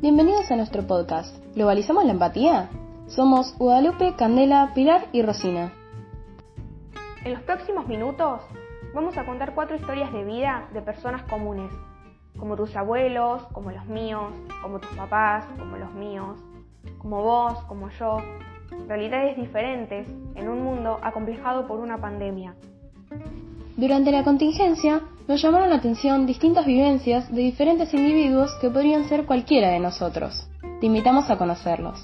Bienvenidos a nuestro podcast. ¿Globalizamos la empatía? Somos Guadalupe, Candela, Pilar y Rosina. En los próximos minutos vamos a contar cuatro historias de vida de personas comunes, como tus abuelos, como los míos, como tus papás, como los míos, como vos, como yo, realidades diferentes en un mundo acomplejado por una pandemia. Durante la contingencia nos llamaron la atención distintas vivencias de diferentes individuos que podrían ser cualquiera de nosotros. Te invitamos a conocerlos.